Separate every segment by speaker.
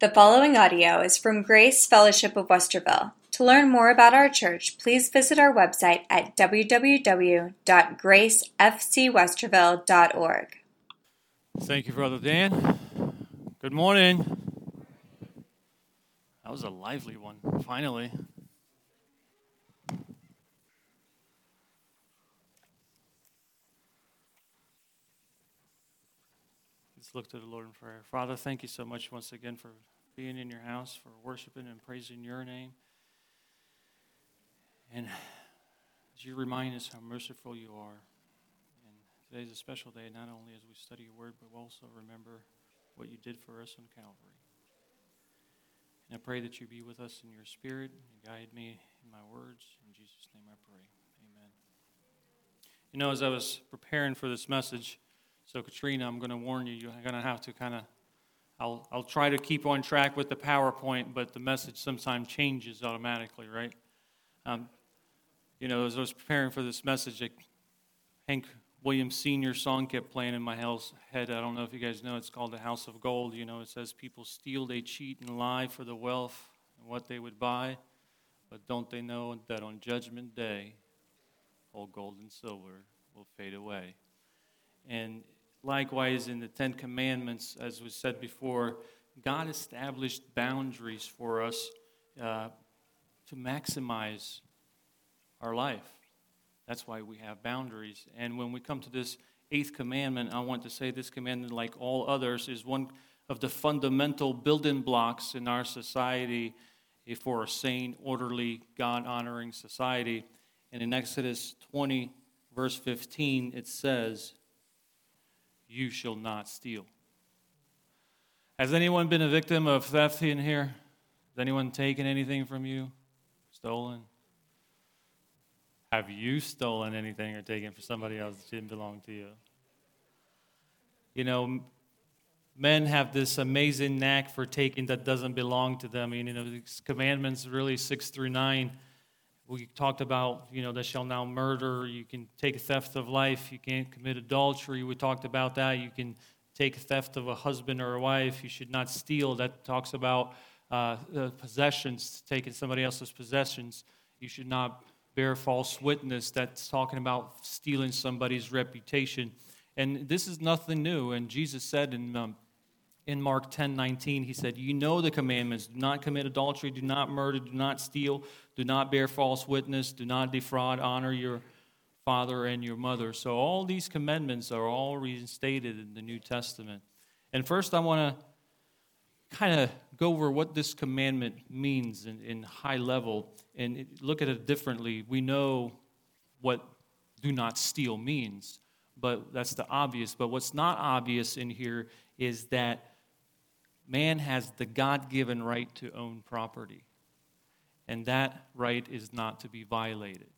Speaker 1: The following audio is from Grace Fellowship of Westerville. To learn more about our church, please visit our website at www.gracefcwesterville.org.
Speaker 2: Thank you, Brother Dan. Good morning. That was a lively one, finally. Let's look to the Lord in prayer. Father, thank you so much once again for being in your house, for worshiping and praising your name. And as you remind us how merciful you are. And today's a special day, not only as we study your word, but also remember what you did for us on Calvary. And I pray that you be with us in your spirit and guide me in my words. In Jesus' name I pray. Amen. You know, as I was preparing for this message, so Katrina, I'm going to warn you, you're going to have to kind of, I'll, I'll try to keep on track with the PowerPoint, but the message sometimes changes automatically, right? Um, you know, as I was preparing for this message, Hank Williams Sr. song kept playing in my head. I don't know if you guys know, it's called The House of Gold. You know, it says, People steal, they cheat, and lie for the wealth and what they would buy, but don't they know that on Judgment Day, all gold and silver will fade away? And likewise, in the Ten Commandments, as was said before, God established boundaries for us uh, to maximize our life. That's why we have boundaries. And when we come to this eighth commandment, I want to say this commandment, like all others, is one of the fundamental building blocks in our society for a sane, orderly, God honoring society. And in Exodus 20, verse 15, it says, You shall not steal. Has anyone been a victim of theft in here? Has anyone taken anything from you? Stolen? Have you stolen anything or taken from somebody else that didn't belong to you? You know, men have this amazing knack for taking that doesn't belong to them. you know, these commandments really six through nine. We talked about, you know, that shall now murder. You can take theft of life. You can't commit adultery. We talked about that. You can take theft of a husband or a wife. You should not steal. That talks about uh, possessions, taking somebody else's possessions. You should not bear false witness that's talking about stealing somebody's reputation. And this is nothing new. And Jesus said in, um, in Mark 10 19, he said, You know the commandments do not commit adultery, do not murder, do not steal, do not bear false witness, do not defraud, honor your father and your mother. So all these commandments are all reinstated in the New Testament. And first, I want to kind of go over what this commandment means in, in high level and look at it differently. We know what do not steal means, but that's the obvious. But what's not obvious in here is that man has the God given right to own property, and that right is not to be violated.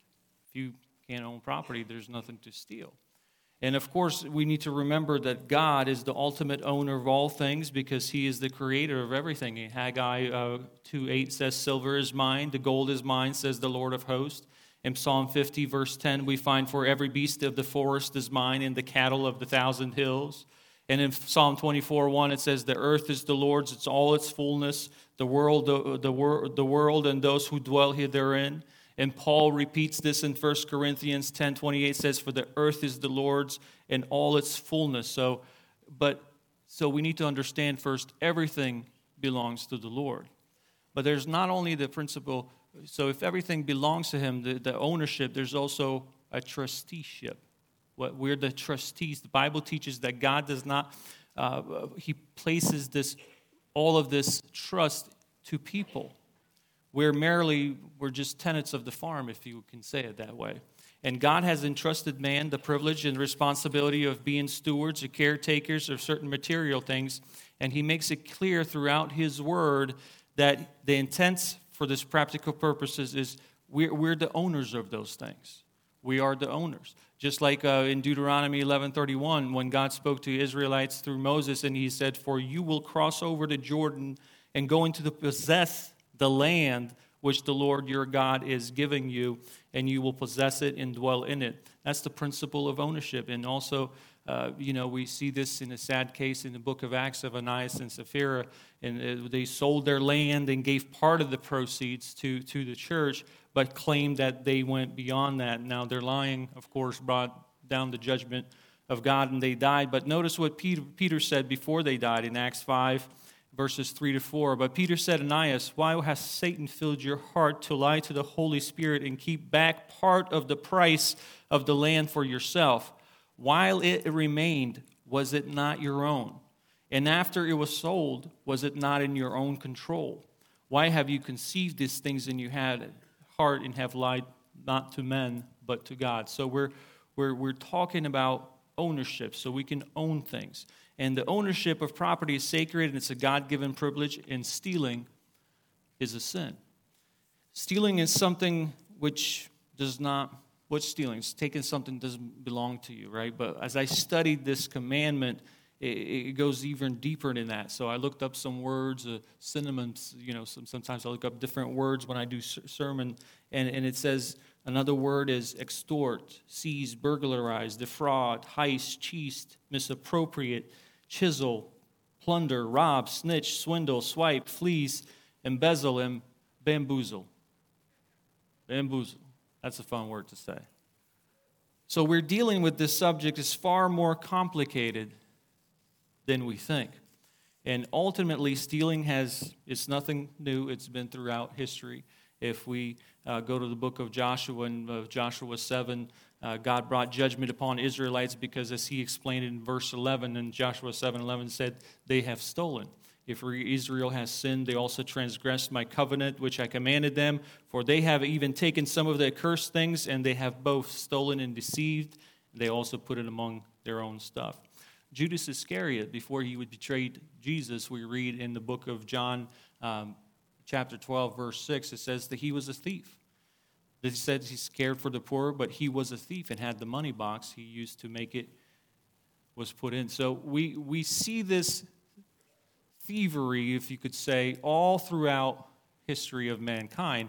Speaker 2: If you can't own property, there's nothing to steal. And of course, we need to remember that God is the ultimate owner of all things because he is the creator of everything. Haggai uh, 2 8 says, Silver is mine, the gold is mine, says the Lord of hosts. In Psalm 50, verse 10, we find, For every beast of the forest is mine, and the cattle of the thousand hills. And in Psalm 24, 1, it says, The earth is the Lord's, it's all its fullness, the world, the, the, the world and those who dwell here therein. And Paul repeats this in 1 Corinthians 10 28 says, For the earth is the Lord's and all its fullness. So, but so we need to understand first everything belongs to the Lord. But there's not only the principle, so if everything belongs to him, the, the ownership, there's also a trusteeship. We're the trustees. The Bible teaches that God does not, uh, he places this all of this trust to people. We're merely, we're just tenants of the farm, if you can say it that way. And God has entrusted man the privilege and responsibility of being stewards or caretakers of certain material things. And he makes it clear throughout his word that the intent for this practical purposes is we're, we're the owners of those things. We are the owners. Just like uh, in Deuteronomy 11:31, when God spoke to Israelites through Moses, and He said, "For you will cross over to Jordan and go into the possess the land which the Lord your God is giving you, and you will possess it and dwell in it. That's the principle of ownership. And also, uh, you know, we see this in a sad case in the book of Acts of Ananias and Sapphira, and uh, they sold their land and gave part of the proceeds to, to the church, but claimed that they went beyond that. Now, their lying, of course, brought down the judgment of God, and they died. But notice what Peter, Peter said before they died in Acts 5 verses 3 to 4. But Peter said, Ananias, why has Satan filled your heart to lie to the Holy Spirit and keep back part of the price of the land for yourself? While it remained, was it not your own? And after it was sold, was it not in your own control? Why have you conceived these things in your heart and have lied not to men, but to God? So we're, we're, we're talking about ownership, so we can own things. And the ownership of property is sacred and it's a God given privilege, and stealing is a sin. Stealing is something which does not, what's stealing? It's taking something that doesn't belong to you, right? But as I studied this commandment, it, goes even deeper than that. So I looked up some words, uh, synonyms, you know, some, sometimes I look up different words when I do sermon, and, and it says, Another word is extort, seize, burglarize, defraud, heist, cheat, misappropriate, chisel, plunder, rob, snitch, swindle, swipe, fleece, embezzle, and bamboozle. Bamboozle. That's a fun word to say. So we're dealing with this subject is far more complicated than we think. And ultimately, stealing has, it's nothing new, it's been throughout history. If we uh, go to the book of Joshua and uh, Joshua 7, uh, God brought judgment upon Israelites because, as he explained in verse 11, and Joshua 7 11 said, they have stolen. If Israel has sinned, they also transgressed my covenant which I commanded them, for they have even taken some of the accursed things, and they have both stolen and deceived. They also put it among their own stuff. Judas Iscariot, before he would betray Jesus, we read in the book of John, um, chapter 12, verse 6, it says that he was a thief. It says he cared for the poor, but he was a thief and had the money box he used to make it was put in. So we, we see this thievery, if you could say, all throughout history of mankind.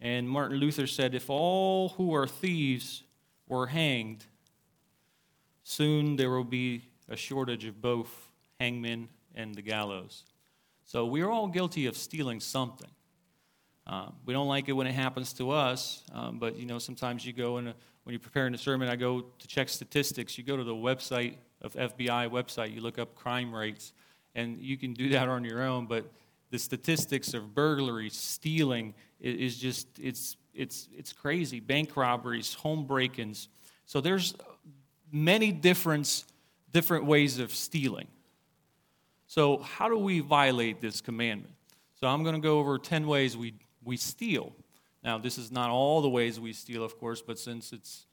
Speaker 2: And Martin Luther said, if all who are thieves were hanged, soon there will be a shortage of both hangmen and the gallows. So we're all guilty of stealing something. Um, we don't like it when it happens to us, um, but you know sometimes you go and when you're preparing a sermon, I go to check statistics. You go to the website of FBI website, you look up crime rates, and you can do that on your own. But the statistics of burglary, stealing is just it's it's it's crazy. Bank robberies, home break-ins. So there's many different different ways of stealing. So, how do we violate this commandment? So, I'm going to go over 10 ways we, we steal. Now, this is not all the ways we steal, of course, but since it's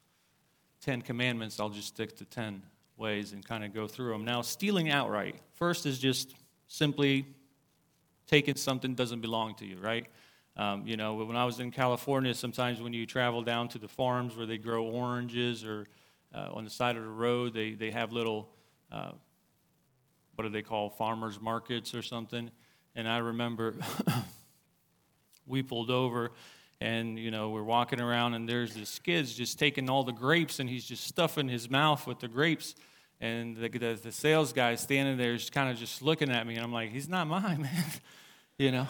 Speaker 2: 10 commandments, I'll just stick to 10 ways and kind of go through them. Now, stealing outright. First is just simply taking something that doesn't belong to you, right? Um, you know, when I was in California, sometimes when you travel down to the farms where they grow oranges or uh, on the side of the road, they, they have little uh, what do they call farmers markets or something. And I remember we pulled over and you know we're walking around and there's this kid's just taking all the grapes and he's just stuffing his mouth with the grapes and the, the, the sales guy standing there is kind of just looking at me and i'm like he's not mine man you know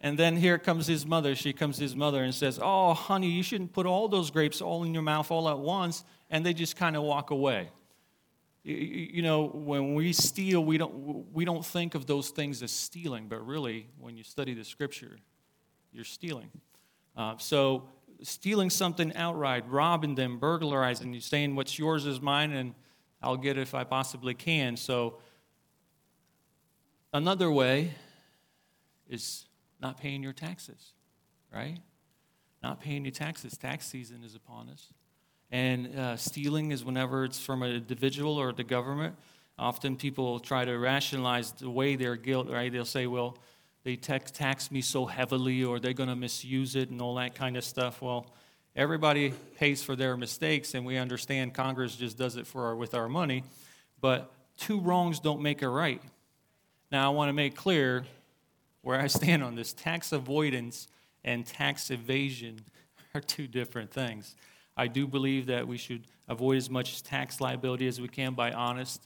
Speaker 2: and then here comes his mother. She comes his mother and says oh honey you shouldn't put all those grapes all in your mouth all at once. And they just kind of walk away. You know when we steal we don't we don't think of those things as stealing but really when you study the scripture you're stealing. Uh, so stealing something outright robbing them burglarizing you saying what's yours is mine and i'll get it if i possibly can. So another way is not paying your taxes right not paying your taxes tax season is upon us and uh, stealing is whenever it's from an individual or the government. Often people try to rationalize the way they're guilt, right? They'll say, well, they tax, tax me so heavily or they're going to misuse it and all that kind of stuff. Well, everybody pays for their mistakes, and we understand Congress just does it for our, with our money. But two wrongs don't make a right. Now, I want to make clear where I stand on this tax avoidance and tax evasion are two different things. I do believe that we should avoid as much tax liability as we can by honest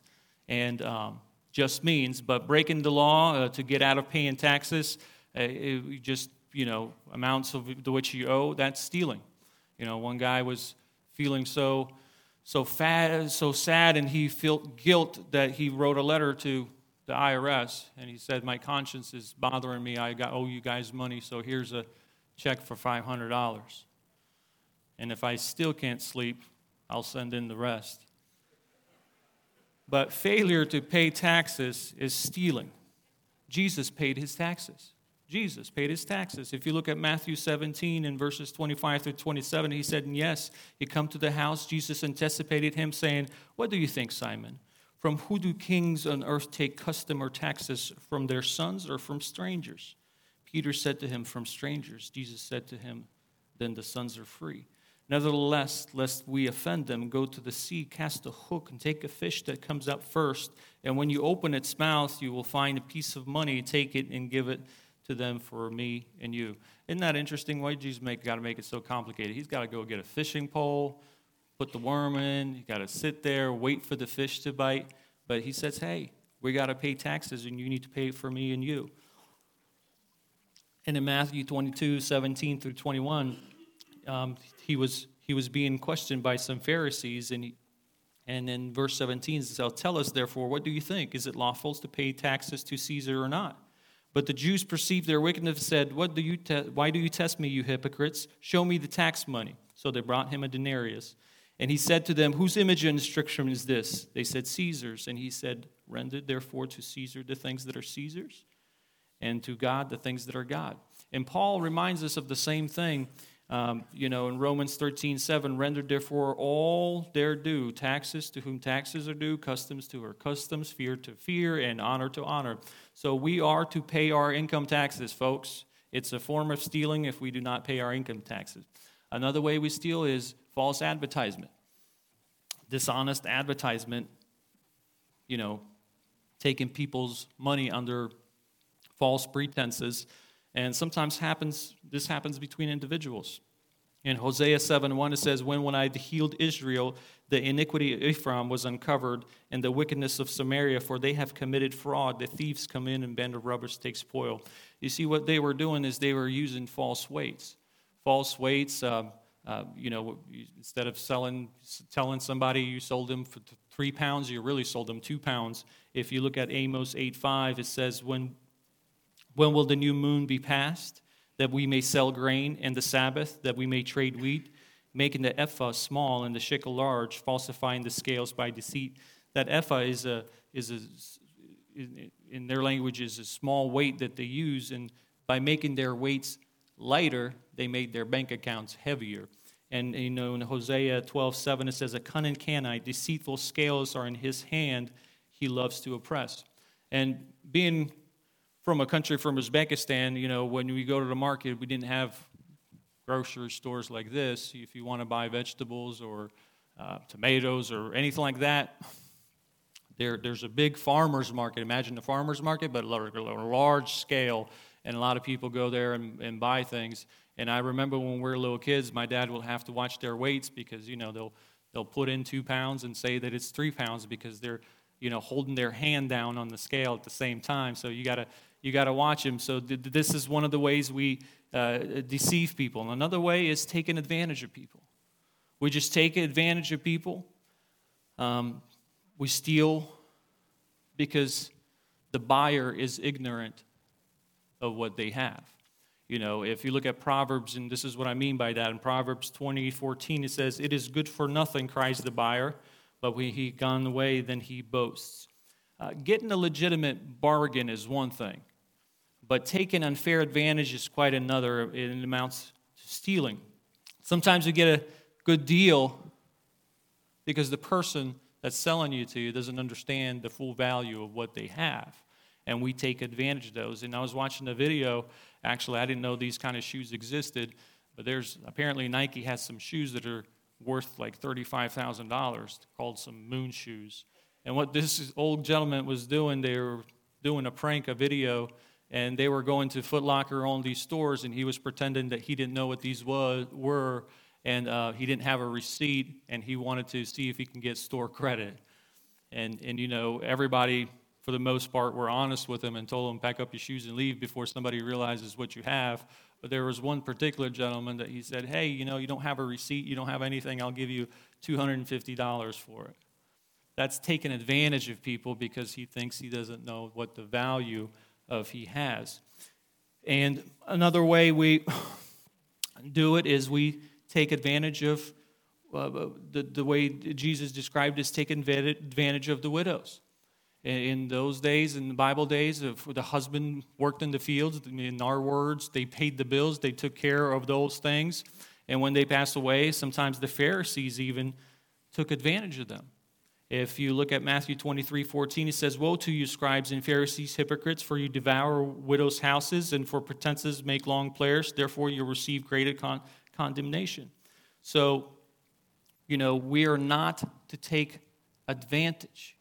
Speaker 2: and um, just means. But breaking the law uh, to get out of paying taxes, uh, it just you know amounts of which you owe, that's stealing. You know, one guy was feeling so so fat, so sad, and he felt guilt that he wrote a letter to the IRS, and he said, "My conscience is bothering me. I got owe you guys money, so here's a check for five hundred dollars." And if I still can't sleep, I'll send in the rest. But failure to pay taxes is stealing. Jesus paid his taxes. Jesus paid his taxes. If you look at Matthew 17 in verses 25 through 27, he said, and Yes, he come to the house. Jesus anticipated him, saying, What do you think, Simon? From who do kings on earth take custom or taxes? From their sons or from strangers? Peter said to him, From strangers. Jesus said to him, Then the sons are free. Nevertheless, lest we offend them, go to the sea, cast a hook, and take a fish that comes up first. And when you open its mouth, you will find a piece of money. Take it and give it to them for me and you. Isn't that interesting? Why did Jesus make got to make it so complicated? He's got to go get a fishing pole, put the worm in. You got to sit there, wait for the fish to bite. But he says, "Hey, we got to pay taxes, and you need to pay for me and you." And in Matthew 22, 17 through 21, um, he was he was being questioned by some Pharisees, and he, and in verse 17 it says, "Tell us therefore, what do you think? Is it lawful to pay taxes to Caesar or not?" But the Jews perceived their wickedness and said, what do you te- Why do you test me, you hypocrites? Show me the tax money. So they brought him a denarius. And he said to them, Whose image and inscription is this? They said, Caesar's. And he said, Render therefore to Caesar the things that are Caesar's, and to God the things that are God. And Paul reminds us of the same thing um, you know, in Romans 13, 7, render therefore all their due, taxes to whom taxes are due, customs to her customs, fear to fear, and honor to honor. So we are to pay our income taxes, folks. It's a form of stealing if we do not pay our income taxes. Another way we steal is false advertisement. Dishonest advertisement, you know, taking people's money under false pretenses and sometimes happens this happens between individuals. In Hosea 7 1, it says, When, when I healed Israel, the iniquity of Ephraim was uncovered, and the wickedness of Samaria, for they have committed fraud. The thieves come in, and band of robbers take spoil. You see, what they were doing is they were using false weights. False weights, uh, uh, you know, instead of selling, telling somebody you sold them for three pounds, you really sold them two pounds. If you look at Amos 8 5, it says, When when will the new moon be passed, that we may sell grain, and the Sabbath, that we may trade wheat, making the ephah small and the shekel large, falsifying the scales by deceit? That ephah is a is a in their language is a small weight that they use, and by making their weights lighter, they made their bank accounts heavier. And you know, in Hosea 12, 7, it says, A cunning Canaanite, deceitful scales are in his hand, he loves to oppress. And being from a country from Uzbekistan, you know, when we go to the market, we didn't have grocery stores like this. If you want to buy vegetables or uh, tomatoes or anything like that, there, there's a big farmer's market. Imagine the farmer's market, but a large scale. And a lot of people go there and, and buy things. And I remember when we were little kids, my dad would have to watch their weights because, you know, they'll, they'll put in two pounds and say that it's three pounds because they're, you know, holding their hand down on the scale at the same time. So you got to you got to watch them. So th- this is one of the ways we uh, deceive people. And another way is taking advantage of people. We just take advantage of people. Um, we steal because the buyer is ignorant of what they have. You know, if you look at Proverbs, and this is what I mean by that, in Proverbs 20, 14, it says, It is good for nothing, cries the buyer, but when he gone away, then he boasts. Uh, getting a legitimate bargain is one thing. But taking unfair advantage is quite another. It amounts to stealing. Sometimes you get a good deal because the person that's selling you to you doesn't understand the full value of what they have. And we take advantage of those. And I was watching a video, actually, I didn't know these kind of shoes existed, but there's apparently Nike has some shoes that are worth like $35,000 called some moon shoes. And what this old gentleman was doing, they were doing a prank, a video and they were going to Foot Locker on these stores, and he was pretending that he didn't know what these was, were, and uh, he didn't have a receipt, and he wanted to see if he can get store credit. And, and you know, everybody, for the most part, were honest with him and told him, pack up your shoes and leave before somebody realizes what you have. But there was one particular gentleman that he said, hey, you know, you don't have a receipt, you don't have anything, I'll give you $250 for it. That's taking advantage of people because he thinks he doesn't know what the value of he has. And another way we do it is we take advantage of uh, the, the way Jesus described is take advantage of the widows. In those days, in the Bible days, if the husband worked in the fields, in our words, they paid the bills, they took care of those things. And when they passed away, sometimes the Pharisees even took advantage of them. If you look at Matthew 23 14, it says, Woe to you, scribes and Pharisees, hypocrites, for you devour widows' houses and for pretenses make long prayers, therefore you receive greater con- condemnation. So, you know, we are not to take advantage.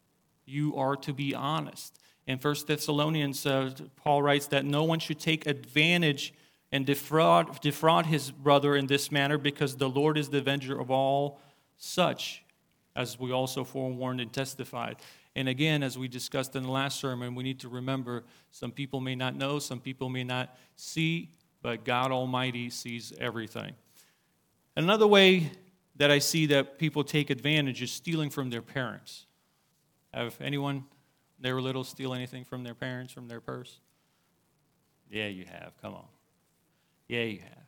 Speaker 2: You are to be honest. In 1 Thessalonians, uh, Paul writes that no one should take advantage and defraud, defraud his brother in this manner because the Lord is the avenger of all such as we also forewarned and testified. And again, as we discussed in the last sermon, we need to remember some people may not know, some people may not see, but God Almighty sees everything. Another way that I see that people take advantage is stealing from their parents. Have anyone, they were little, steal anything from their parents, from their purse? Yeah, you have. Come on. Yeah, you have.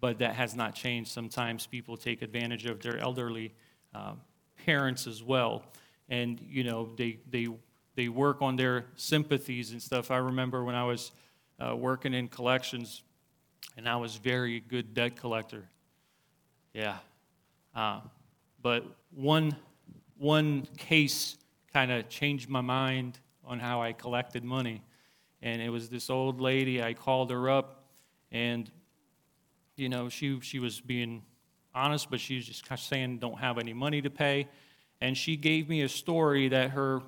Speaker 2: But that has not changed. Sometimes people take advantage of their elderly um, parents as well. And, you know, they, they, they work on their sympathies and stuff. I remember when I was uh, working in collections, and I was very good debt collector. Yeah. Uh, but one, one case kind of changed my mind on how I collected money. And it was this old lady. I called her up, and, you know, she, she was being honest, but she was just kind of saying don't have any money to pay. And she gave me a story that her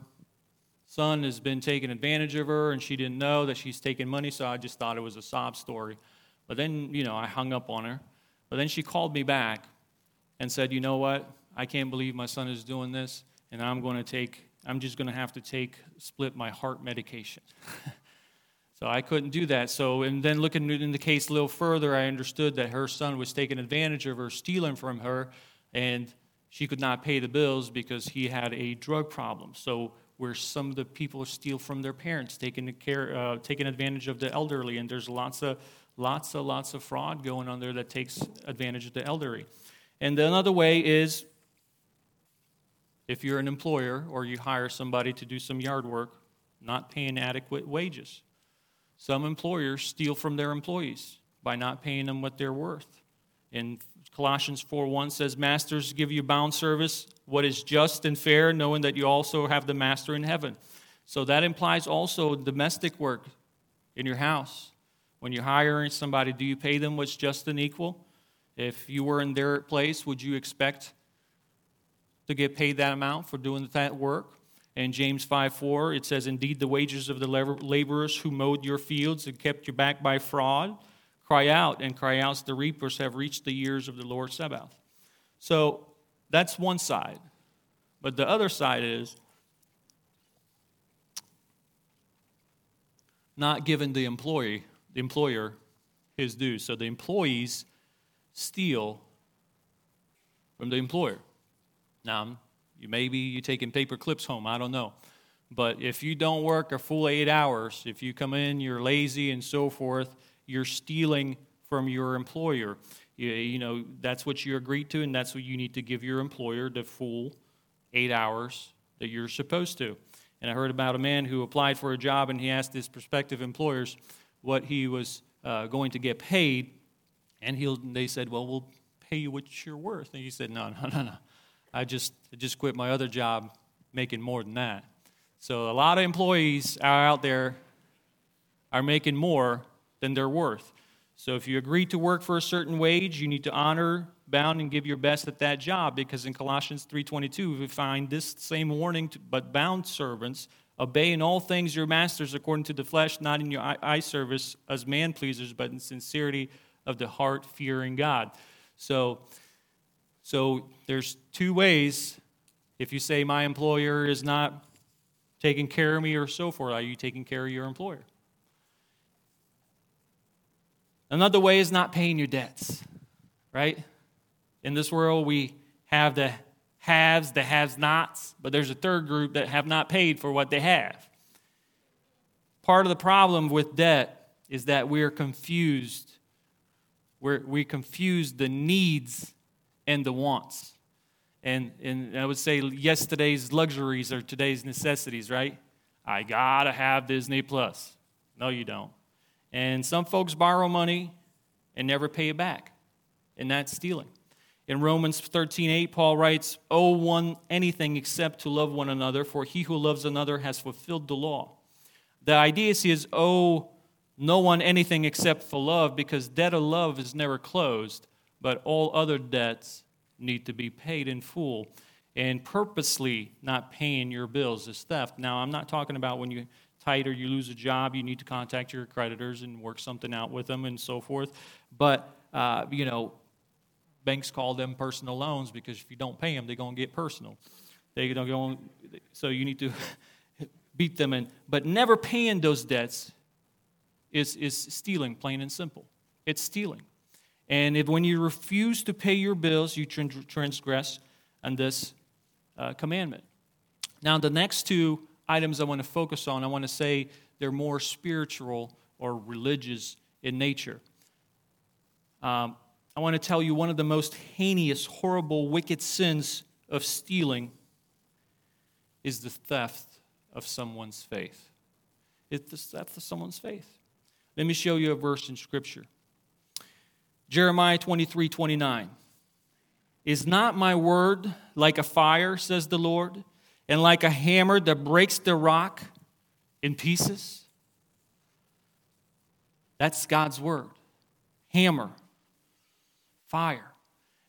Speaker 2: son has been taking advantage of her, and she didn't know that she's taking money, so I just thought it was a sob story. But then, you know, I hung up on her. But then she called me back and said, you know what? I can't believe my son is doing this, and I'm going to take, I'm just going to have to take, split my heart medication. So I couldn't do that. So, and then looking in the case a little further, I understood that her son was taking advantage of her, stealing from her, and she could not pay the bills because he had a drug problem. So, where some of the people steal from their parents, taking care, uh, taking advantage of the elderly, and there's lots of, lots of, lots of fraud going on there that takes advantage of the elderly. And another way is if you're an employer or you hire somebody to do some yard work, not paying adequate wages. Some employers steal from their employees by not paying them what they're worth. In Colossians 4:1 says, Masters, give you bound service what is just and fair, knowing that you also have the master in heaven. So that implies also domestic work in your house. When you're hiring somebody, do you pay them what's just and equal? If you were in their place, would you expect to get paid that amount for doing that work? In James 5 4, it says, Indeed, the wages of the laborers who mowed your fields and kept you back by fraud cry out, and cry out, the reapers have reached the years of the Lord Sabaoth. So that's one side. But the other side is not giving the employee, the employer his due. So the employees steal from the employer. Now, you maybe you're taking paper clips home. I don't know. But if you don't work a full eight hours, if you come in, you're lazy and so forth, you're stealing from your employer. You, you know, that's what you agreed to, and that's what you need to give your employer the full eight hours that you're supposed to. And I heard about a man who applied for a job and he asked his prospective employers what he was uh, going to get paid. And he they said, Well, we'll pay you what you're worth. And he said, No, no, no, no. I just, just quit my other job making more than that. So a lot of employees are out there are making more than they're worth. So if you agree to work for a certain wage, you need to honor, bound, and give your best at that job. Because in Colossians 3.22, we find this same warning, to, but bound servants, obey in all things your masters according to the flesh, not in your eye service as man pleasers, but in sincerity of the heart, fearing God. So So there's two ways. If you say my employer is not taking care of me or so forth, are you taking care of your employer? Another way is not paying your debts, right? In this world, we have the haves, the haves nots, but there's a third group that have not paid for what they have. Part of the problem with debt is that we are confused. We're, we confuse the needs and the wants. And, and I would say yesterday's luxuries are today's necessities, right? I gotta have Disney Plus. No, you don't. And some folks borrow money and never pay it back, and that's stealing. In Romans 13, 8, Paul writes, Owe one anything except to love one another, for he who loves another has fulfilled the law. The idea is owe no one anything except for love, because debt of love is never closed, but all other debts need to be paid in full. And purposely not paying your bills is theft. Now, I'm not talking about when you tight or you lose a job, you need to contact your creditors and work something out with them and so forth. But, uh, you know, banks call them personal loans because if you don't pay them, they're going to get personal. They don't go on, so you need to beat them in. But never paying those debts is, is stealing, plain and simple. It's stealing. And if, when you refuse to pay your bills, you transgress on this uh, commandment. Now, the next two items I want to focus on, I want to say they're more spiritual or religious in nature. Um, I want to tell you one of the most heinous, horrible, wicked sins of stealing is the theft of someone's faith. It's the theft of someone's faith. Let me show you a verse in Scripture. Jeremiah 23 29. Is not my word like a fire, says the Lord, and like a hammer that breaks the rock in pieces? That's God's word. Hammer, fire.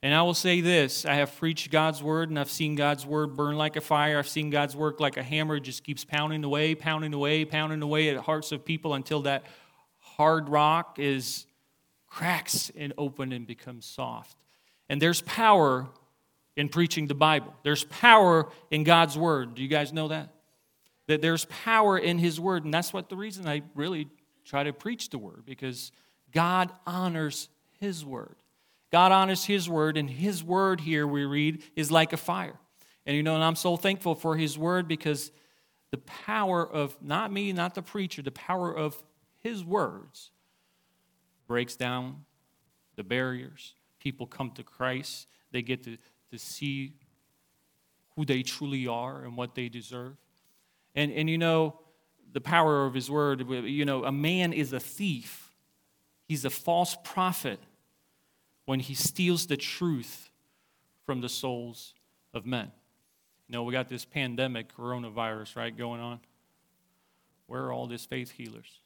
Speaker 2: And I will say this I have preached God's word and I've seen God's word burn like a fire. I've seen God's work like a hammer, it just keeps pounding away, pounding away, pounding away at hearts of people until that hard rock is cracks and open and becomes soft. And there's power in preaching the Bible. There's power in God's word. Do you guys know that? That there's power in his word, and that's what the reason I really try to preach the word because God honors his word. God honors his word, and his word here we read is like a fire. And you know, and I'm so thankful for his word because the power of not me, not the preacher, the power of his words breaks down the barriers. People come to Christ. They get to, to see who they truly are and what they deserve. And, and you know, the power of his word, you know, a man is a thief, he's a false prophet when he steals the truth from the souls of men. You know, we got this pandemic, coronavirus, right, going on. Where are all these faith healers?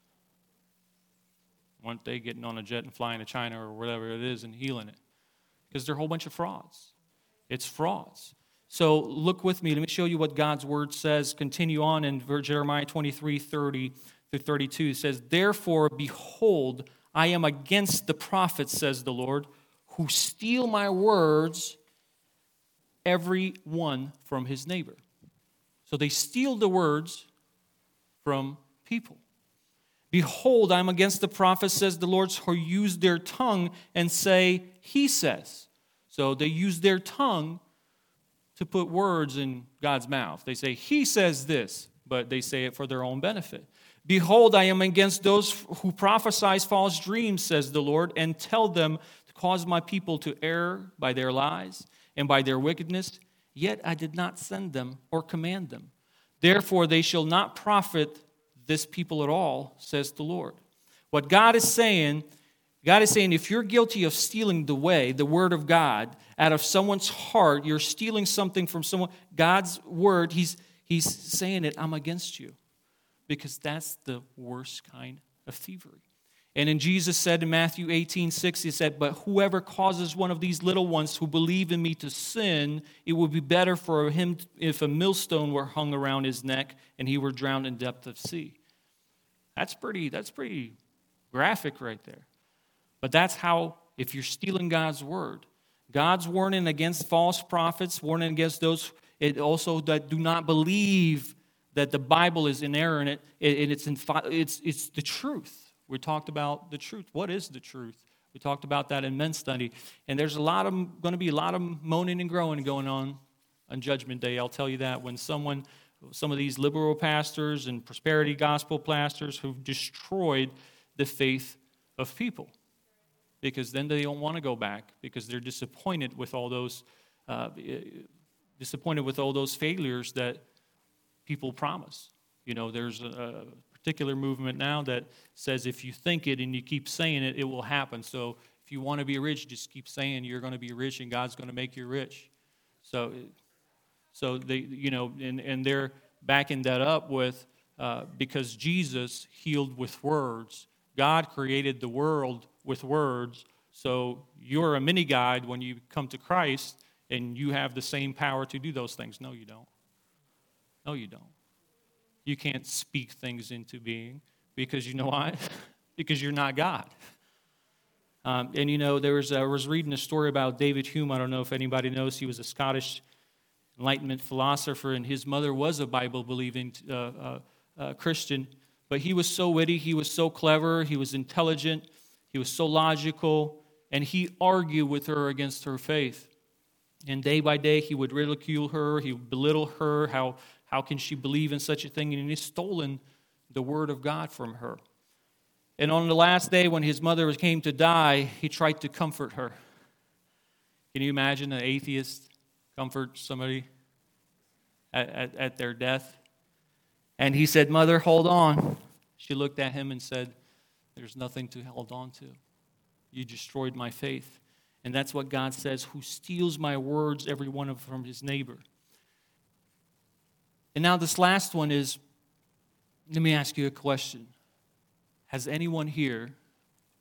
Speaker 2: Weren't they getting on a jet and flying to China or whatever it is and healing it? Because they're a whole bunch of frauds. It's frauds. So look with me. Let me show you what God's word says. Continue on in Jeremiah 23 30 through 32. It says, Therefore, behold, I am against the prophets, says the Lord, who steal my words, every one from his neighbor. So they steal the words from people. Behold, I'm against the prophets, says the Lord, who use their tongue and say, He says. So they use their tongue to put words in God's mouth. They say, He says this, but they say it for their own benefit. Behold, I am against those who prophesy false dreams, says the Lord, and tell them to cause my people to err by their lies and by their wickedness. Yet I did not send them or command them. Therefore, they shall not profit this people at all, says the Lord. What God is saying, God is saying, if you're guilty of stealing the way, the word of God, out of someone's heart, you're stealing something from someone, God's word, He's, he's saying it, I'm against you. Because that's the worst kind of thievery. And then Jesus said in Matthew 18, 6, he said, But whoever causes one of these little ones who believe in me to sin, it would be better for him if a millstone were hung around his neck and he were drowned in depth of sea. That's pretty, that's pretty graphic right there. But that's how, if you're stealing God's word, God's warning against false prophets, warning against those it also that do not believe that the Bible is inerrant and it's, in, it's, it's the truth. We talked about the truth. What is the truth? We talked about that in men's study. And there's a lot of going to be a lot of moaning and growing going on on Judgment Day. I'll tell you that when someone, some of these liberal pastors and prosperity gospel pastors who've destroyed the faith of people because then they don't want to go back because they're disappointed with all those uh, disappointed with all those failures that people promise. You know, there's a, particular movement now that says if you think it and you keep saying it, it will happen. So if you want to be rich, just keep saying you're going to be rich and God's going to make you rich. So, so they, you know, and, and they're backing that up with uh, because Jesus healed with words. God created the world with words. So you're a mini God when you come to Christ and you have the same power to do those things. No, you don't. No, you don't. You can't speak things into being because you know why? because you're not God. Um, and you know, there was, I was reading a story about David Hume. I don't know if anybody knows. He was a Scottish Enlightenment philosopher, and his mother was a Bible believing uh, uh, uh, Christian. But he was so witty, he was so clever, he was intelligent, he was so logical, and he argued with her against her faith. And day by day, he would ridicule her, he would belittle her. How, how can she believe in such a thing? And he's stolen the word of God from her. And on the last day, when his mother came to die, he tried to comfort her. Can you imagine an atheist comfort somebody at, at, at their death? And he said, Mother, hold on. She looked at him and said, There's nothing to hold on to. You destroyed my faith. And that's what God says who steals my words, every one of them from his neighbor. And now, this last one is let me ask you a question Has anyone here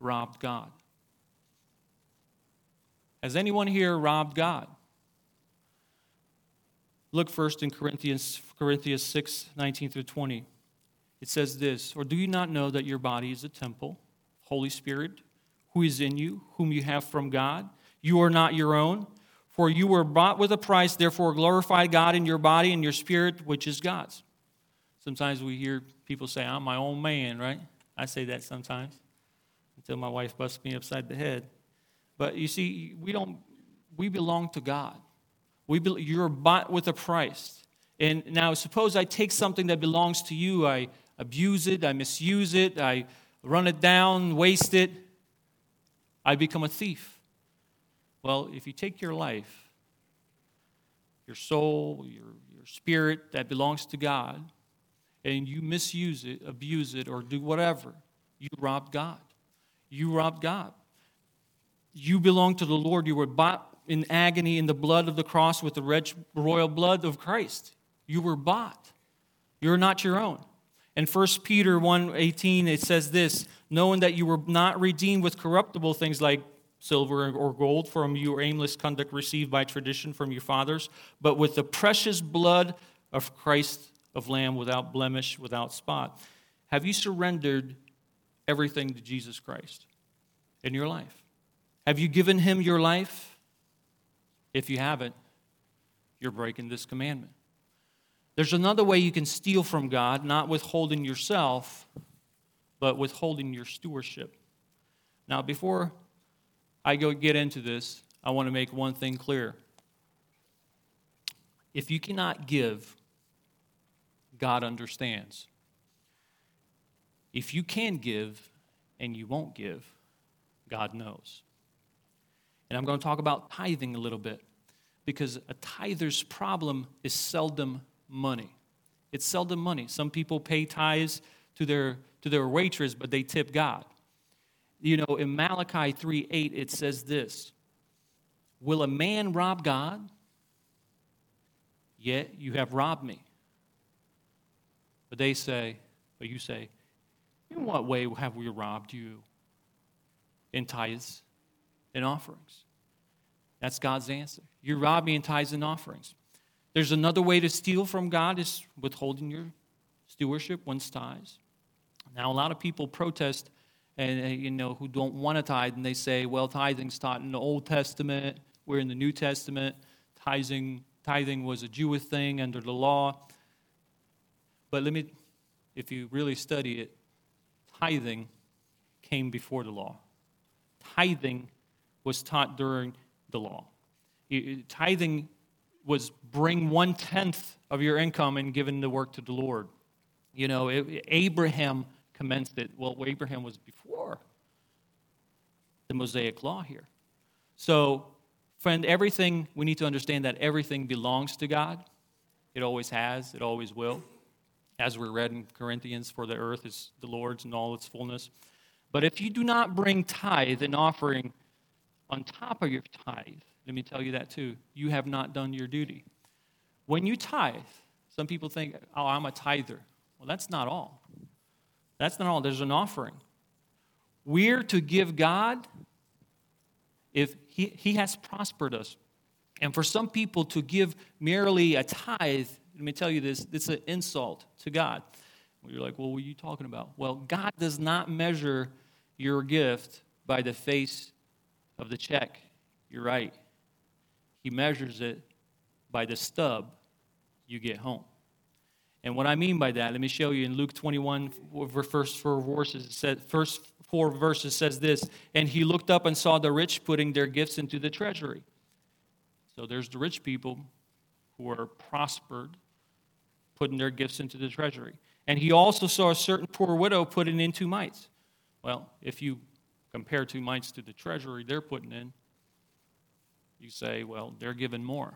Speaker 2: robbed God? Has anyone here robbed God? Look first in Corinthians, Corinthians 6 19 through 20. It says this Or do you not know that your body is a temple, Holy Spirit, who is in you, whom you have from God. You are not your own, for you were bought with a price, therefore glorify God in your body and your spirit, which is God's. Sometimes we hear people say, I'm my own man, right? I say that sometimes until my wife busts me upside the head. But you see, we don't, we belong to God. We be, you're bought with a price. And now, suppose I take something that belongs to you, I abuse it, I misuse it, I run it down, waste it. I become a thief. Well, if you take your life, your soul, your, your spirit that belongs to God, and you misuse it, abuse it, or do whatever, you robbed God. You robbed God. You belong to the Lord. You were bought in agony in the blood of the cross with the red, royal blood of Christ. You were bought. You're not your own. In 1 Peter 1:18 it says this, knowing that you were not redeemed with corruptible things like silver or gold from your aimless conduct received by tradition from your fathers, but with the precious blood of Christ of lamb without blemish, without spot. Have you surrendered everything to Jesus Christ in your life? Have you given him your life? If you haven't, you're breaking this commandment. There's another way you can steal from God, not withholding yourself, but withholding your stewardship. Now, before I go get into this, I want to make one thing clear. If you cannot give, God understands. If you can give and you won't give, God knows. And I'm going to talk about tithing a little bit because a tither's problem is seldom money. It's seldom money. Some people pay tithes to their, to their waitress, but they tip God. You know, in Malachi 3 8, it says this Will a man rob God? Yet you have robbed me. But they say, but you say, In what way have we robbed you? In tithes and offerings. That's God's answer. You rob me in tithes and offerings. There's another way to steal from God is withholding your stewardship one's tithes. Now, a lot of people protest and uh, you know who don't want to tithe, and they say, "Well, tithing's taught in the Old Testament. We're in the New Testament. Tithing, tithing was a Jewish thing under the law. But let me, if you really study it, tithing came before the law. Tithing was taught during the law. Tithing was bring one tenth of your income and giving the work to the Lord. You know, it, Abraham commenced it. Well, Abraham was before the Mosaic law here. So, friend, everything, we need to understand that everything belongs to God. It always has, it always will. As we read in Corinthians, for the earth is the Lord's and all its fullness. But if you do not bring tithe and offering on top of your tithe, let me tell you that too, you have not done your duty. When you tithe, some people think, oh, I'm a tither. Well, that's not all. That's not all. There's an offering. We're to give God if he, he has prospered us. And for some people to give merely a tithe, let me tell you this, it's an insult to God. You're like, well, what are you talking about? Well, God does not measure your gift by the face of the check. You're right. He measures it by the stub you get home. And what I mean by that, let me show you in Luke 21, first four verses, said, first four verses says this, and he looked up and saw the rich putting their gifts into the treasury. So there's the rich people who are prospered, putting their gifts into the treasury. And he also saw a certain poor widow putting in two mites. Well, if you compare two mites to the treasury they're putting in, you say, well, they're given more.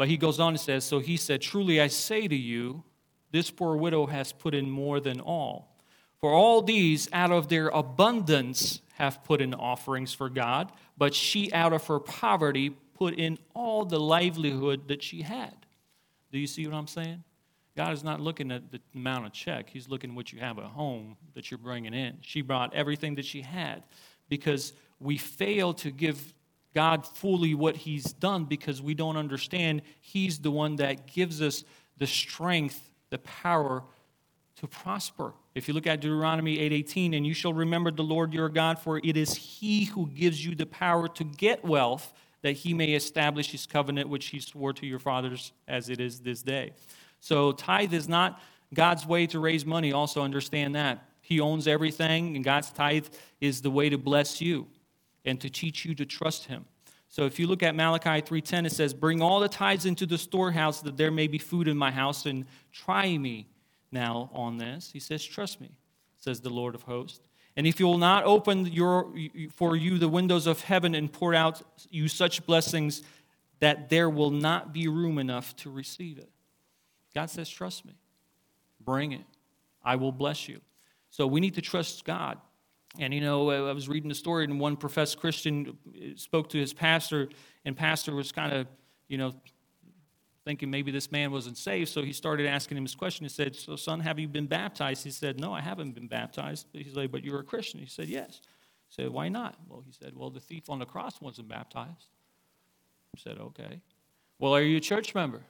Speaker 2: But he goes on and says, So he said, Truly I say to you, this poor widow has put in more than all. For all these, out of their abundance, have put in offerings for God, but she, out of her poverty, put in all the livelihood that she had. Do you see what I'm saying? God is not looking at the amount of check. He's looking at what you have at home that you're bringing in. She brought everything that she had because we fail to give God fully what He's done because we don't understand He's the one that gives us the strength, the power to prosper. If you look at Deuteronomy 8:18, and you shall remember the Lord your God, for it is He who gives you the power to get wealth, that He may establish His covenant which He swore to your fathers as it is this day. So tithe is not God's way to raise money. Also understand that He owns everything, and God's tithe is the way to bless you and to teach you to trust him. So if you look at Malachi 3:10 it says, "Bring all the tithes into the storehouse that there may be food in my house and try me now on this." He says, "Trust me," says the Lord of hosts. And if you will not open your, for you the windows of heaven and pour out you such blessings that there will not be room enough to receive it. God says, Trust me. Bring it. I will bless you. So we need to trust God. And you know, I was reading the story, and one professed Christian spoke to his pastor, and pastor was kind of, you know, thinking maybe this man wasn't saved. So he started asking him this question. He said, "So, son, have you been baptized?" He said, "No, I haven't been baptized." He's like, "But you're a Christian." He said, "Yes." He said, "Why not?" Well, he said, "Well, the thief on the cross wasn't baptized." He said, "Okay." Well, are you a church member?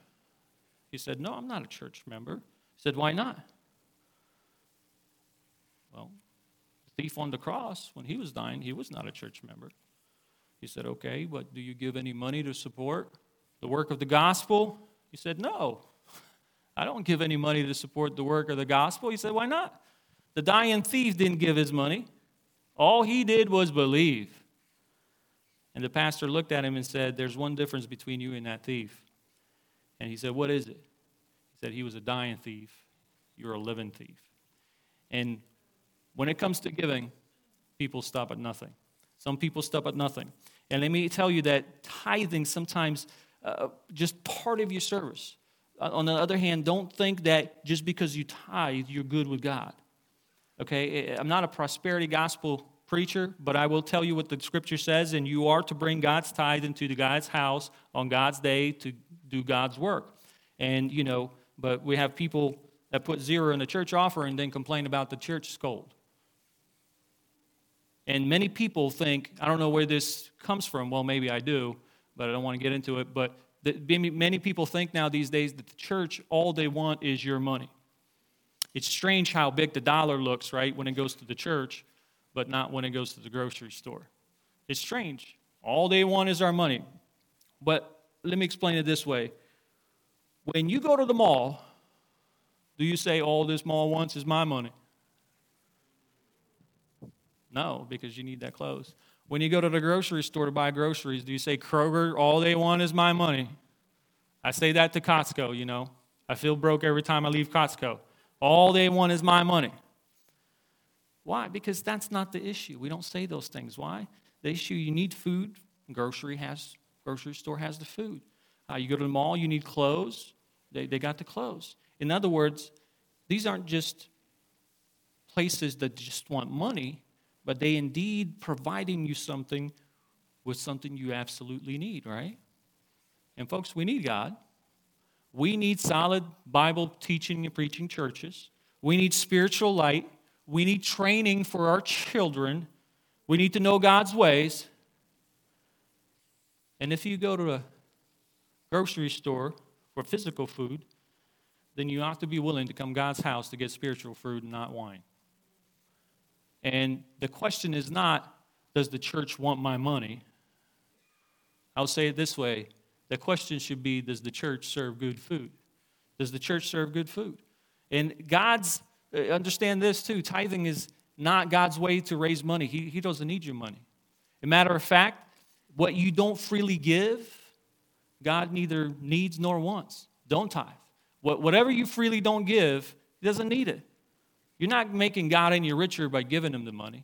Speaker 2: He said, "No, I'm not a church member." He said, "Why not?" Well, thief on the cross, when he was dying, he was not a church member. He said, Okay, but do you give any money to support the work of the gospel? He said, No. I don't give any money to support the work of the gospel. He said, Why not? The dying thief didn't give his money. All he did was believe. And the pastor looked at him and said, There's one difference between you and that thief. And he said, What is it? He said, He was a dying thief. You're a living thief. And when it comes to giving, people stop at nothing. Some people stop at nothing. And let me tell you that tithing sometimes uh, just part of your service. Uh, on the other hand, don't think that just because you tithe, you're good with God. Okay, I'm not a prosperity gospel preacher, but I will tell you what the scripture says, and you are to bring God's tithe into the God's house on God's day to do God's work. And, you know, but we have people that put zero in the church offering and then complain about the church scold. And many people think, I don't know where this comes from. Well, maybe I do, but I don't want to get into it. But many people think now these days that the church, all they want is your money. It's strange how big the dollar looks, right, when it goes to the church, but not when it goes to the grocery store. It's strange. All they want is our money. But let me explain it this way. When you go to the mall, do you say, all this mall wants is my money? No, because you need that clothes. When you go to the grocery store to buy groceries, do you say, Kroger, all they want is my money? I say that to Costco, you know. I feel broke every time I leave Costco. All they want is my money. Why? Because that's not the issue. We don't say those things. Why? The issue you need food. Grocery has grocery store has the food. Uh, you go to the mall, you need clothes. They, they got the clothes. In other words, these aren't just places that just want money, but they indeed providing you something with something you absolutely need, right? And folks, we need God. We need solid Bible teaching and preaching churches. We need spiritual light. We need training for our children. We need to know God's ways. And if you go to a grocery store for physical food, then you ought to be willing to come God's house to get spiritual food and not whine. And the question is not, does the church want my money? I'll say it this way the question should be, does the church serve good food? Does the church serve good food? And God's, uh, understand this too, tithing is not God's way to raise money. He, he doesn't need your money. As a matter of fact, what you don't freely give, God neither needs nor wants. Don't tithe. Whatever you freely don't give, He doesn't need it. You're not making God any richer by giving Him the money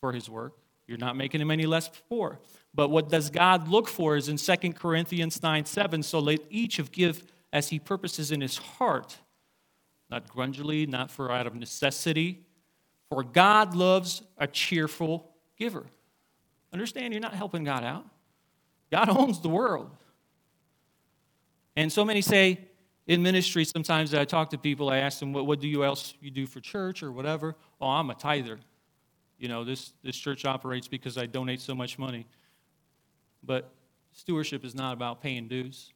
Speaker 2: for His work. You're not making Him any less poor. But what does God look for is in 2 Corinthians 9 7. So let each of give as he purposes in his heart, not grudgingly, not for out of necessity. For God loves a cheerful giver. Understand, you're not helping God out. God owns the world. And so many say in ministry, sometimes I talk to people, I ask them, what, what do you else you do for church or whatever? Oh, I'm a tither. You know, this, this church operates because I donate so much money. But stewardship is not about paying dues.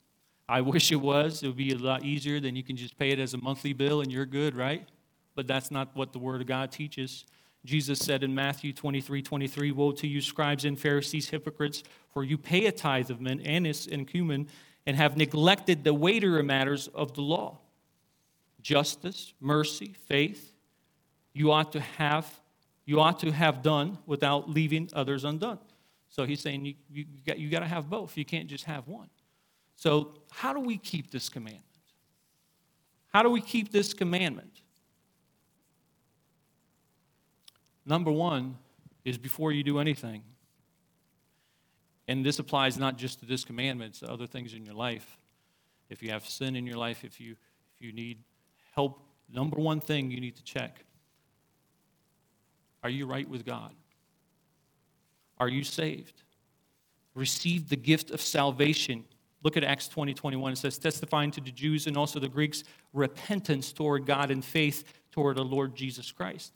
Speaker 2: I wish it was. It would be a lot easier than you can just pay it as a monthly bill and you're good, right? But that's not what the Word of God teaches. Jesus said in Matthew 23 23, Woe to you, scribes and Pharisees, hypocrites, for you pay a tithe of mint, anise, and cumin, and have neglected the weightier matters of the law justice, mercy, faith. You ought to have, you ought to have done without leaving others undone. So he's saying you, you, got, you got to have both. You can't just have one. So, how do we keep this commandment? How do we keep this commandment? Number one is before you do anything, and this applies not just to this commandment, it's to other things in your life. If you have sin in your life, if you, if you need help, number one thing you need to check are you right with God? Are you saved? Receive the gift of salvation. Look at Acts 20 21. It says, testifying to the Jews and also the Greeks repentance toward God and faith toward the Lord Jesus Christ.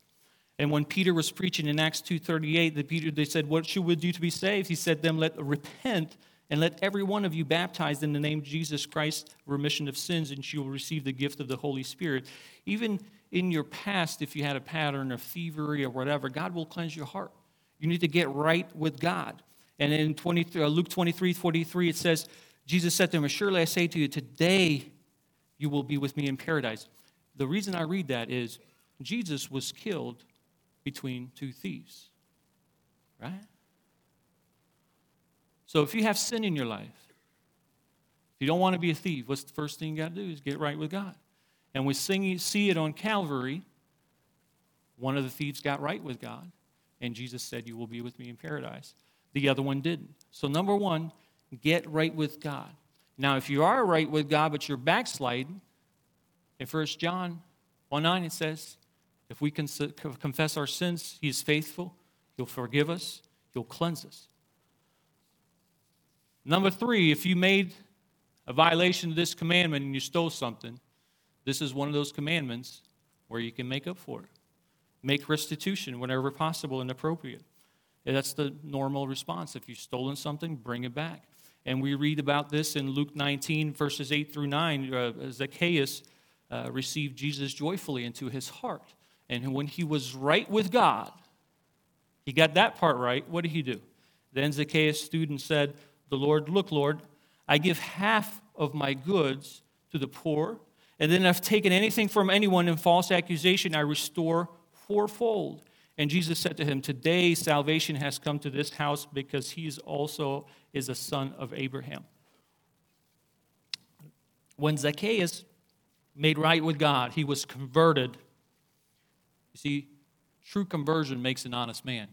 Speaker 2: And when Peter was preaching in Acts 2:38, the Peter they said, "What should we do to be saved?" He said, "Them let repent and let every one of you baptized in the name of Jesus Christ remission of sins, and you will receive the gift of the Holy Spirit." Even in your past, if you had a pattern of thievery or whatever, God will cleanse your heart. You need to get right with God. And in 20, uh, Luke 23 43, it says, Jesus said to him, Surely I say to you, today you will be with me in paradise. The reason I read that is Jesus was killed between two thieves, right? So if you have sin in your life, if you don't want to be a thief, what's the first thing you got to do is get right with God. And we see it on Calvary. One of the thieves got right with God and Jesus said, You will be with me in paradise. The other one didn't. So, number one, get right with God. Now, if you are right with God, but you're backsliding, in 1 John 1 9, it says, If we confess our sins, He is faithful, He'll forgive us, He'll cleanse us. Number three, if you made a violation of this commandment and you stole something, this is one of those commandments where you can make up for it make restitution whenever possible and appropriate. That's the normal response. If you've stolen something, bring it back. And we read about this in Luke 19, verses 8 through 9. Uh, Zacchaeus uh, received Jesus joyfully into his heart. And when he was right with God, he got that part right. What did he do? Then Zacchaeus stood and said, The Lord, look, Lord, I give half of my goods to the poor, and then if I've taken anything from anyone in false accusation, I restore fourfold. And Jesus said to him, Today salvation has come to this house because he also is a son of Abraham. When Zacchaeus made right with God, he was converted. You see, true conversion makes an honest man.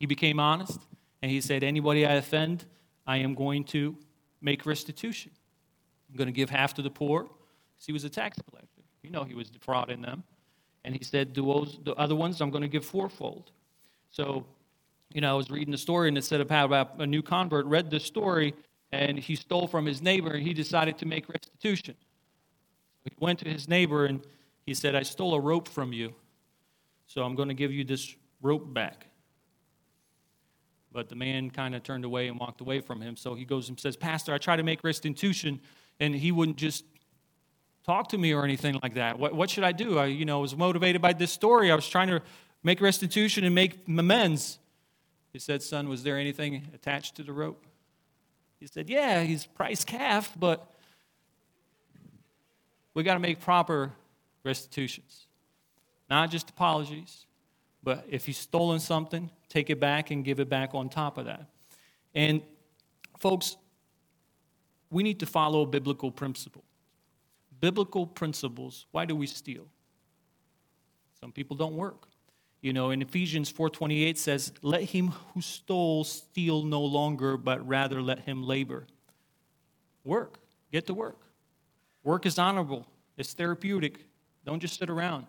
Speaker 2: He became honest, and he said, Anybody I offend, I am going to make restitution. I'm going to give half to the poor, because he was a tax collector. You know he was defrauding them. And he said, the other ones, I'm going to give fourfold. So, you know, I was reading the story, and it said about a new convert read the story, and he stole from his neighbor, and he decided to make restitution. He went to his neighbor, and he said, I stole a rope from you, so I'm going to give you this rope back. But the man kind of turned away and walked away from him. So he goes and says, Pastor, I tried to make restitution, and he wouldn't just talk to me or anything like that. What, what should I do? I, you know, was motivated by this story. I was trying to make restitution and make amends. He said, Son, was there anything attached to the rope? He said, Yeah, he's price calf, but we got to make proper restitutions. Not just apologies, but if he's stolen something, take it back and give it back on top of that. And folks, we need to follow biblical principle biblical principles. Why do we steal? Some people don't work. You know, in Ephesians 4:28 says, "Let him who stole steal no longer, but rather let him labor." Work. Get to work. Work is honorable. It's therapeutic. Don't just sit around.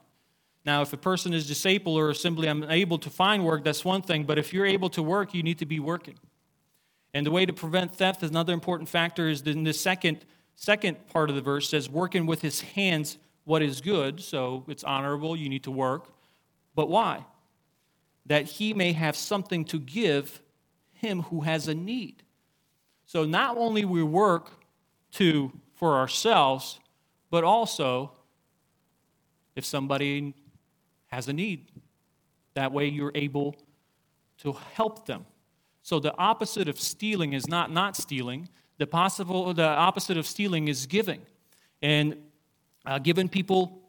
Speaker 2: Now, if a person is disabled or simply unable to find work, that's one thing. But if you're able to work, you need to be working. And the way to prevent theft is another important factor is in the second Second part of the verse says, working with his hands what is good. So it's honorable, you need to work. But why? That he may have something to give him who has a need. So not only we work to for ourselves, but also if somebody has a need. That way you're able to help them. So the opposite of stealing is not not stealing. The, possible, the opposite of stealing is giving. And uh, giving people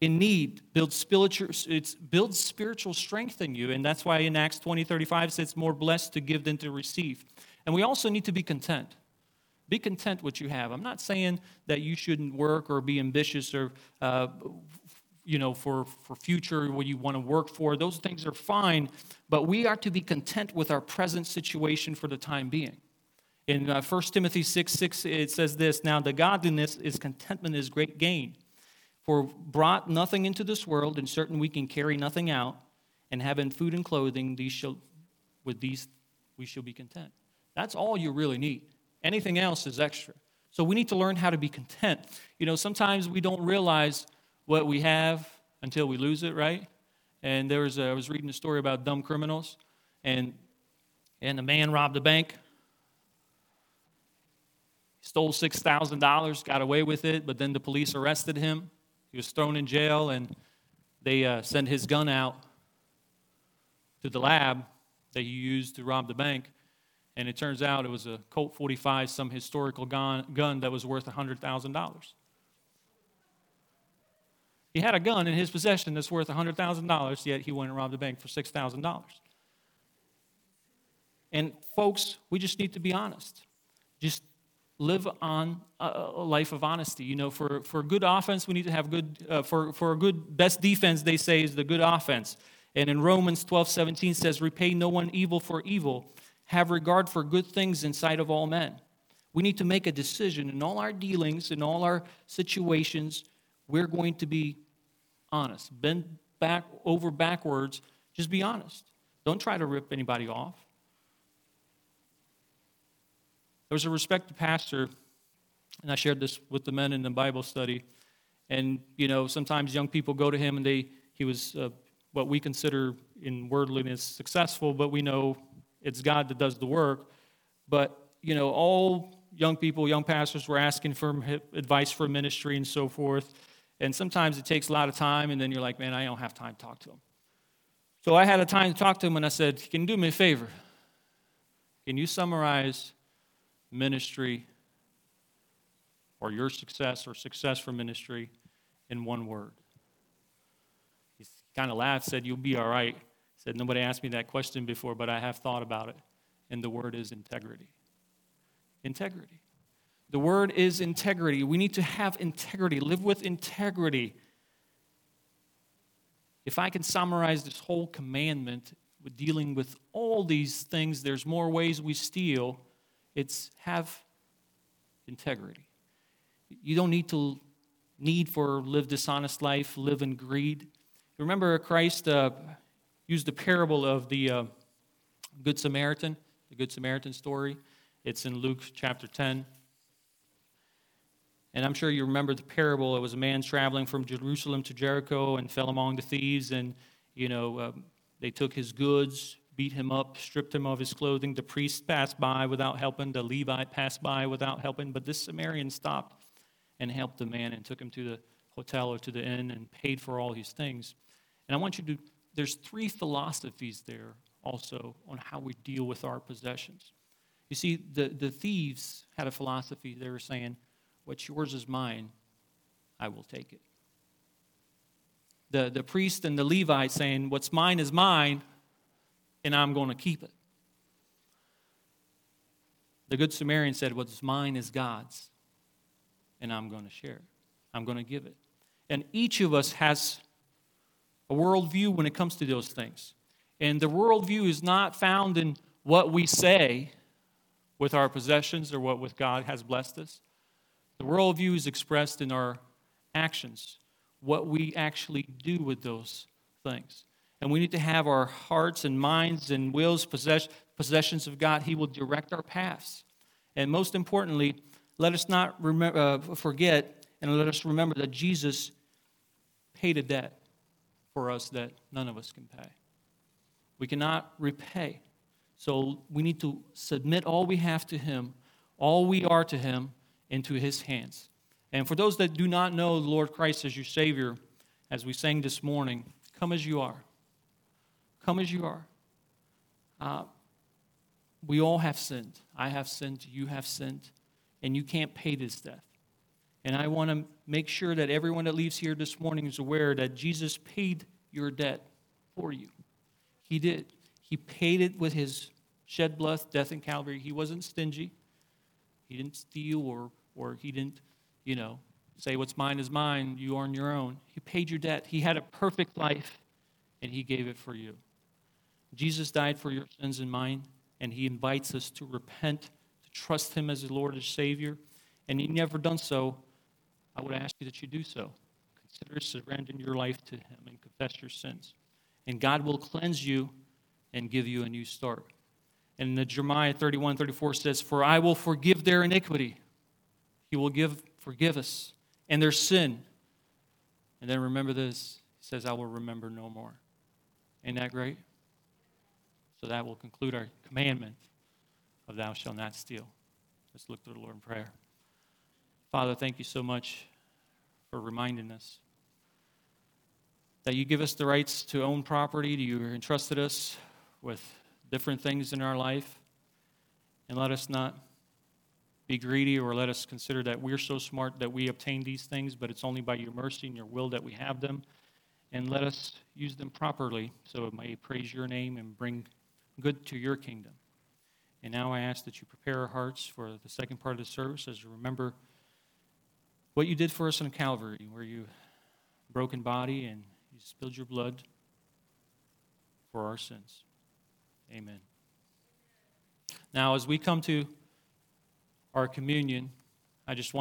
Speaker 2: in need builds spiritual, it builds spiritual strength in you. And that's why in Acts 20 35 it says it's more blessed to give than to receive. And we also need to be content. Be content what you have. I'm not saying that you shouldn't work or be ambitious or, uh, you know, for, for future what you want to work for. Those things are fine, but we are to be content with our present situation for the time being. In uh, 1 Timothy 6 6, it says this Now the godliness is contentment is great gain. For brought nothing into this world, and certain we can carry nothing out, and having food and clothing, these shall, with these we shall be content. That's all you really need. Anything else is extra. So we need to learn how to be content. You know, sometimes we don't realize what we have until we lose it, right? And there was a, I was reading a story about dumb criminals, and and a man robbed a bank stole $6,000, got away with it, but then the police arrested him. He was thrown in jail, and they uh, sent his gun out to the lab that he used to rob the bank. And it turns out it was a Colt 45, some historical gun, gun that was worth $100,000. He had a gun in his possession that's worth $100,000, yet he went and robbed a bank for $6,000. And folks, we just need to be honest. Just live on a life of honesty. You know, for, for good offense, we need to have good, uh, for, for a good, best defense, they say, is the good offense. And in Romans 12, 17 says, repay no one evil for evil. Have regard for good things in sight of all men. We need to make a decision in all our dealings, in all our situations, we're going to be honest. Bend back over backwards, just be honest. Don't try to rip anybody off. There was a respected pastor, and I shared this with the men in the Bible study. And, you know, sometimes young people go to him and they, he was uh, what we consider in worldliness successful, but we know it's God that does the work. But, you know, all young people, young pastors were asking for advice for ministry and so forth. And sometimes it takes a lot of time, and then you're like, man, I don't have time to talk to him. So I had a time to talk to him, and I said, Can you do me a favor? Can you summarize ministry or your success or success for ministry in one word? He kind of laughed, said, You'll be all right. Said, Nobody asked me that question before, but I have thought about it. And the word is integrity. Integrity. The word is integrity. We need to have integrity, live with integrity. If I can summarize this whole commandment with dealing with all these things, there's more ways we steal. It's have integrity. You don't need to need for live dishonest life, live in greed. Remember, Christ uh, used the parable of the uh, Good Samaritan, the Good Samaritan story. It's in Luke chapter 10. And I'm sure you remember the parable. It was a man traveling from Jerusalem to Jericho and fell among the thieves, and, you know, um, they took his goods, beat him up, stripped him of his clothing. The priest passed by without helping. The Levite passed by without helping. But this Samaritan stopped and helped the man and took him to the hotel or to the inn and paid for all his things. And I want you to, there's three philosophies there also on how we deal with our possessions. You see, the, the thieves had a philosophy. They were saying, What's yours is mine, I will take it. The, the priest and the Levite saying, What's mine is mine, and I'm going to keep it. The Good Samaritan said, What's mine is God's, and I'm going to share it. I'm going to give it. And each of us has a worldview when it comes to those things. And the worldview is not found in what we say with our possessions or what with God has blessed us. The worldview is expressed in our actions, what we actually do with those things. And we need to have our hearts and minds and wills possess, possessions of God. He will direct our paths. And most importantly, let us not uh, forget and let us remember that Jesus paid a debt for us that none of us can pay. We cannot repay. So we need to submit all we have to Him, all we are to Him, into His hands. And for those that do not know the Lord Christ as your Savior, as we sang this morning, come as you are. Come as you are. Uh, we all have sinned. I have sinned. You have sinned. And you can't pay this debt. And I want to make sure that everyone that leaves here this morning is aware that Jesus paid your debt for you. He did. He paid it with his shed blood, death in Calvary. He wasn't stingy. He didn't steal or, or he didn't, you know, say what's mine is mine, you on your own. He paid your debt. He had a perfect life, and he gave it for you. Jesus died for your sins and mine, and he invites us to repent, to trust him as the Lord and Savior. And he never done so I would ask you that you do so. Consider surrendering your life to Him and confess your sins. And God will cleanse you and give you a new start. And the Jeremiah 31 34 says, For I will forgive their iniquity. He will give, forgive us, and their sin. And then remember this He says, I will remember no more. Ain't that great? So that will conclude our commandment of thou shalt not steal. Let's look to the Lord in prayer. Father, thank you so much for reminding us that you give us the rights to own property, you entrusted us with different things in our life, and let us not be greedy or let us consider that we're so smart that we obtain these things, but it's only by your mercy and your will that we have them. And let us use them properly so it may praise your name and bring good to your kingdom. And now I ask that you prepare our hearts for the second part of the service as you remember what you did for us on Calvary, where you broken body and you spilled your blood for our sins. Amen. Now, as we come to our communion, I just want